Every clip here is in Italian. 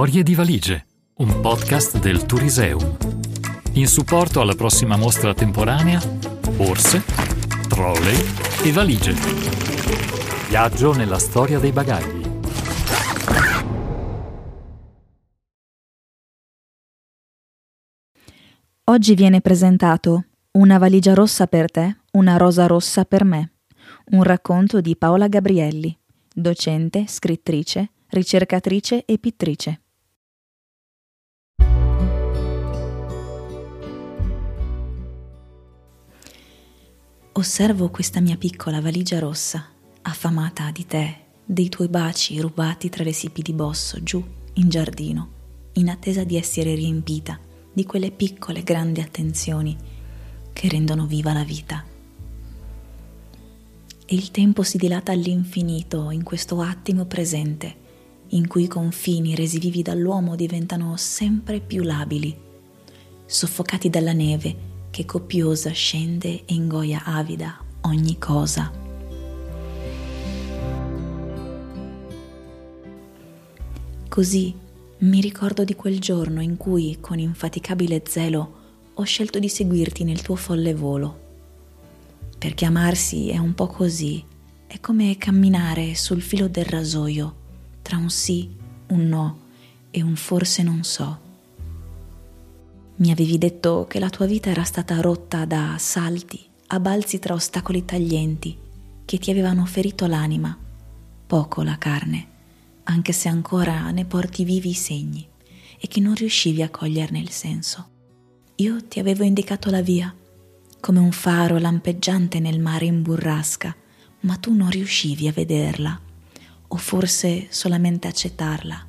Storie di valigie, un podcast del Turiseum. In supporto alla prossima mostra temporanea, borse, trolley e valigie. Viaggio nella storia dei bagagli. Oggi viene presentato Una valigia rossa per te, una rosa rossa per me. Un racconto di Paola Gabrielli, docente, scrittrice, ricercatrice e pittrice. Osservo questa mia piccola valigia rossa, affamata di te, dei tuoi baci rubati tra le sipi di bosso giù in giardino, in attesa di essere riempita di quelle piccole grandi attenzioni che rendono viva la vita. E il tempo si dilata all'infinito in questo attimo presente, in cui i confini resi vivi dall'uomo diventano sempre più labili, soffocati dalla neve che copiosa scende e ingoia avida ogni cosa. Così mi ricordo di quel giorno in cui, con infaticabile zelo, ho scelto di seguirti nel tuo folle volo. Perché amarsi è un po' così, è come camminare sul filo del rasoio, tra un sì, un no e un forse non so. Mi avevi detto che la tua vita era stata rotta da salti, a balzi tra ostacoli taglienti, che ti avevano ferito l'anima, poco la carne, anche se ancora ne porti vivi i segni e che non riuscivi a coglierne il senso. Io ti avevo indicato la via, come un faro lampeggiante nel mare in burrasca, ma tu non riuscivi a vederla, o forse solamente accettarla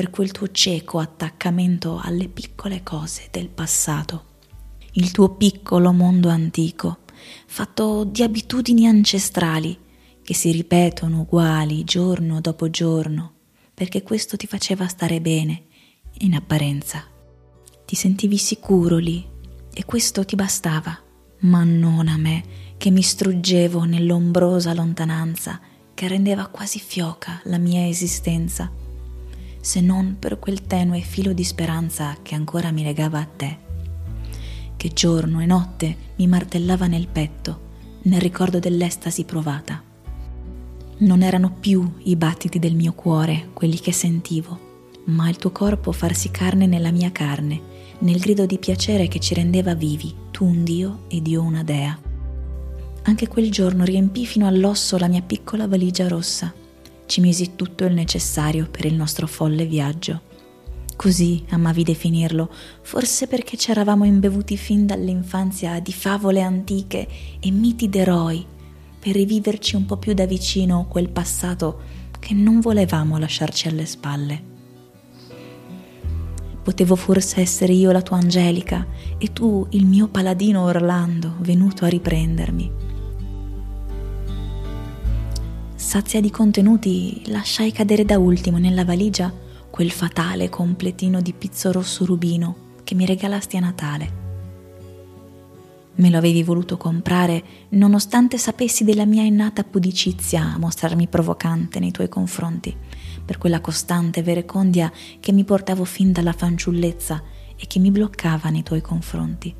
per quel tuo cieco attaccamento alle piccole cose del passato. Il tuo piccolo mondo antico, fatto di abitudini ancestrali che si ripetono uguali giorno dopo giorno, perché questo ti faceva stare bene, in apparenza. Ti sentivi sicuro lì e questo ti bastava, ma non a me che mi struggevo nell'ombrosa lontananza che rendeva quasi fioca la mia esistenza se non per quel tenue filo di speranza che ancora mi legava a te, che giorno e notte mi martellava nel petto, nel ricordo dell'estasi provata. Non erano più i battiti del mio cuore quelli che sentivo, ma il tuo corpo farsi carne nella mia carne, nel grido di piacere che ci rendeva vivi, tu un Dio ed io una dea. Anche quel giorno riempì fino all'osso la mia piccola valigia rossa ci misi tutto il necessario per il nostro folle viaggio. Così amavi definirlo, forse perché ci eravamo imbevuti fin dall'infanzia di favole antiche e miti d'eroi, per riviverci un po' più da vicino quel passato che non volevamo lasciarci alle spalle. Potevo forse essere io la tua Angelica e tu il mio paladino Orlando venuto a riprendermi Sazia di contenuti, lasciai cadere da ultimo nella valigia quel fatale completino di pizzo rosso rubino che mi regalasti a Natale. Me lo avevi voluto comprare nonostante sapessi della mia innata pudicizia a mostrarmi provocante nei tuoi confronti, per quella costante verecondia che mi portavo fin dalla fanciullezza e che mi bloccava nei tuoi confronti.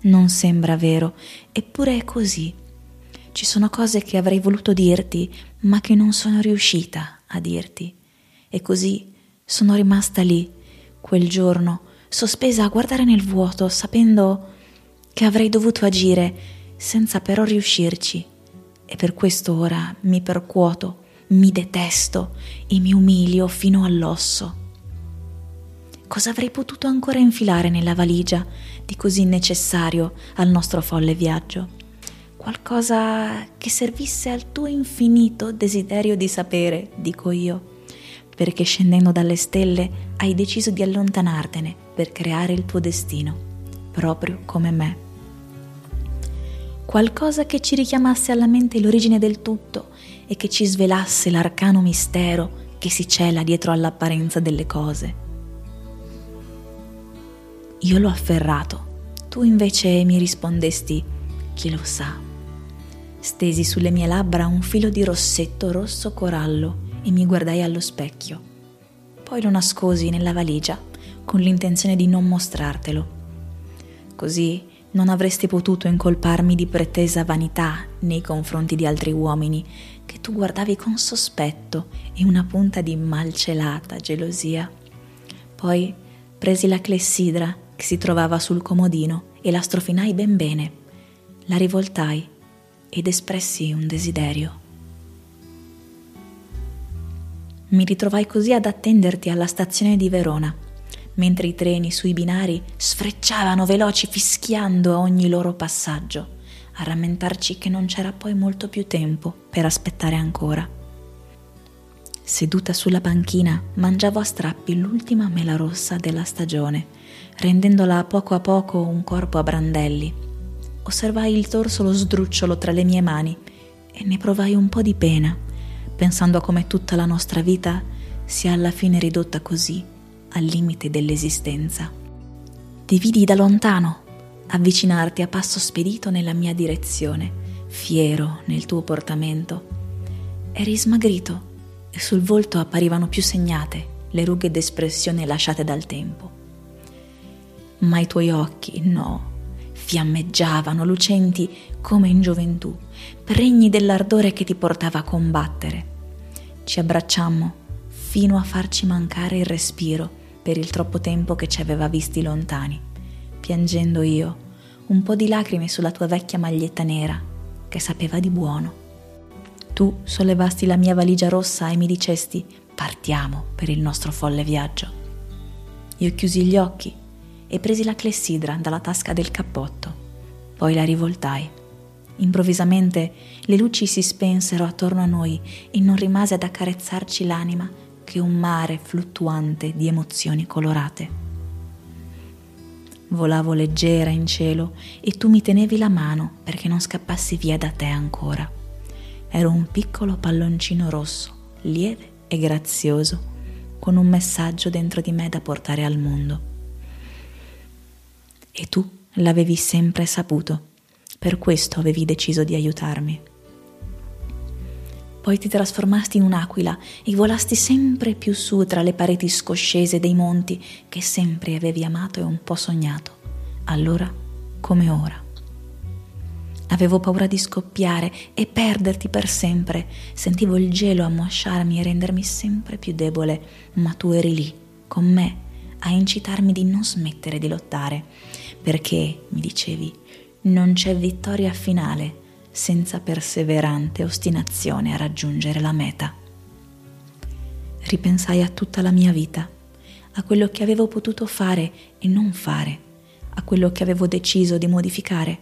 Non sembra vero, eppure è così ci sono cose che avrei voluto dirti, ma che non sono riuscita a dirti. E così sono rimasta lì, quel giorno, sospesa a guardare nel vuoto, sapendo che avrei dovuto agire, senza però riuscirci. E per questo ora mi percuoto, mi detesto e mi umilio fino all'osso. Cosa avrei potuto ancora infilare nella valigia di così necessario al nostro folle viaggio? Qualcosa che servisse al tuo infinito desiderio di sapere, dico io, perché scendendo dalle stelle hai deciso di allontanartene per creare il tuo destino, proprio come me. Qualcosa che ci richiamasse alla mente l'origine del tutto e che ci svelasse l'arcano mistero che si cela dietro all'apparenza delle cose. Io l'ho afferrato, tu invece mi rispondesti, chi lo sa. Stesi sulle mie labbra un filo di rossetto rosso corallo e mi guardai allo specchio. poi lo nascosi nella valigia con l'intenzione di non mostrartelo. Così non avresti potuto incolparmi di pretesa vanità nei confronti di altri uomini che tu guardavi con sospetto e una punta di malcelata gelosia. Poi presi la clessidra che si trovava sul comodino e la strofinai ben bene. La rivoltai ed espressi un desiderio. Mi ritrovai così ad attenderti alla stazione di Verona mentre i treni sui binari sfrecciavano veloci fischiando a ogni loro passaggio, a rammentarci che non c'era poi molto più tempo per aspettare ancora. Seduta sulla panchina, mangiavo a strappi l'ultima mela rossa della stagione, rendendola a poco a poco un corpo a brandelli. Osservai il torso lo sdrucciolo tra le mie mani e ne provai un po' di pena, pensando a come tutta la nostra vita sia alla fine ridotta così al limite dell'esistenza. Ti vidi da lontano avvicinarti a passo spedito nella mia direzione, fiero nel tuo portamento. Eri smagrito e sul volto apparivano più segnate le rughe d'espressione lasciate dal tempo. Ma i tuoi occhi, no, fiammeggiavano, lucenti come in gioventù, pregni dell'ardore che ti portava a combattere. Ci abbracciammo fino a farci mancare il respiro per il troppo tempo che ci aveva visti lontani, piangendo io un po' di lacrime sulla tua vecchia maglietta nera, che sapeva di buono. Tu sollevasti la mia valigia rossa e mi dicesti partiamo per il nostro folle viaggio. Io chiusi gli occhi e presi la clessidra dalla tasca del cappotto, poi la rivoltai. Improvvisamente le luci si spensero attorno a noi e non rimase ad accarezzarci l'anima che un mare fluttuante di emozioni colorate. Volavo leggera in cielo e tu mi tenevi la mano perché non scappassi via da te ancora. Ero un piccolo palloncino rosso, lieve e grazioso, con un messaggio dentro di me da portare al mondo. E tu l'avevi sempre saputo, per questo avevi deciso di aiutarmi. Poi ti trasformasti in un'aquila e volasti sempre più su tra le pareti scoscese dei monti che sempre avevi amato e un po' sognato, allora come ora. Avevo paura di scoppiare e perderti per sempre. Sentivo il gelo ammosciarmi e rendermi sempre più debole, ma tu eri lì, con me, a incitarmi di non smettere di lottare, perché, mi dicevi, non c'è vittoria finale senza perseverante ostinazione a raggiungere la meta. Ripensai a tutta la mia vita, a quello che avevo potuto fare e non fare, a quello che avevo deciso di modificare,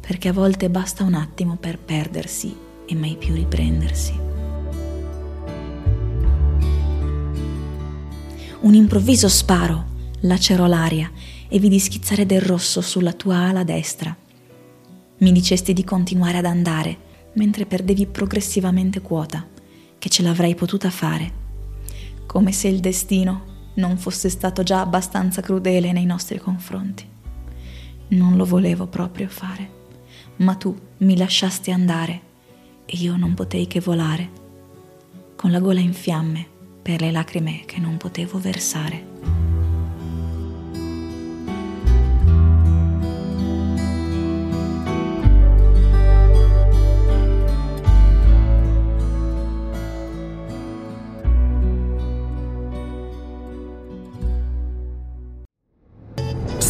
perché a volte basta un attimo per perdersi e mai più riprendersi. Un improvviso sparo lacerò l'aria e vidi schizzare del rosso sulla tua ala destra mi dicesti di continuare ad andare mentre perdevi progressivamente quota, che ce l'avrei potuta fare, come se il destino non fosse stato già abbastanza crudele nei nostri confronti. Non lo volevo proprio fare, ma tu mi lasciasti andare e io non potei che volare, con la gola in fiamme per le lacrime che non potevo versare.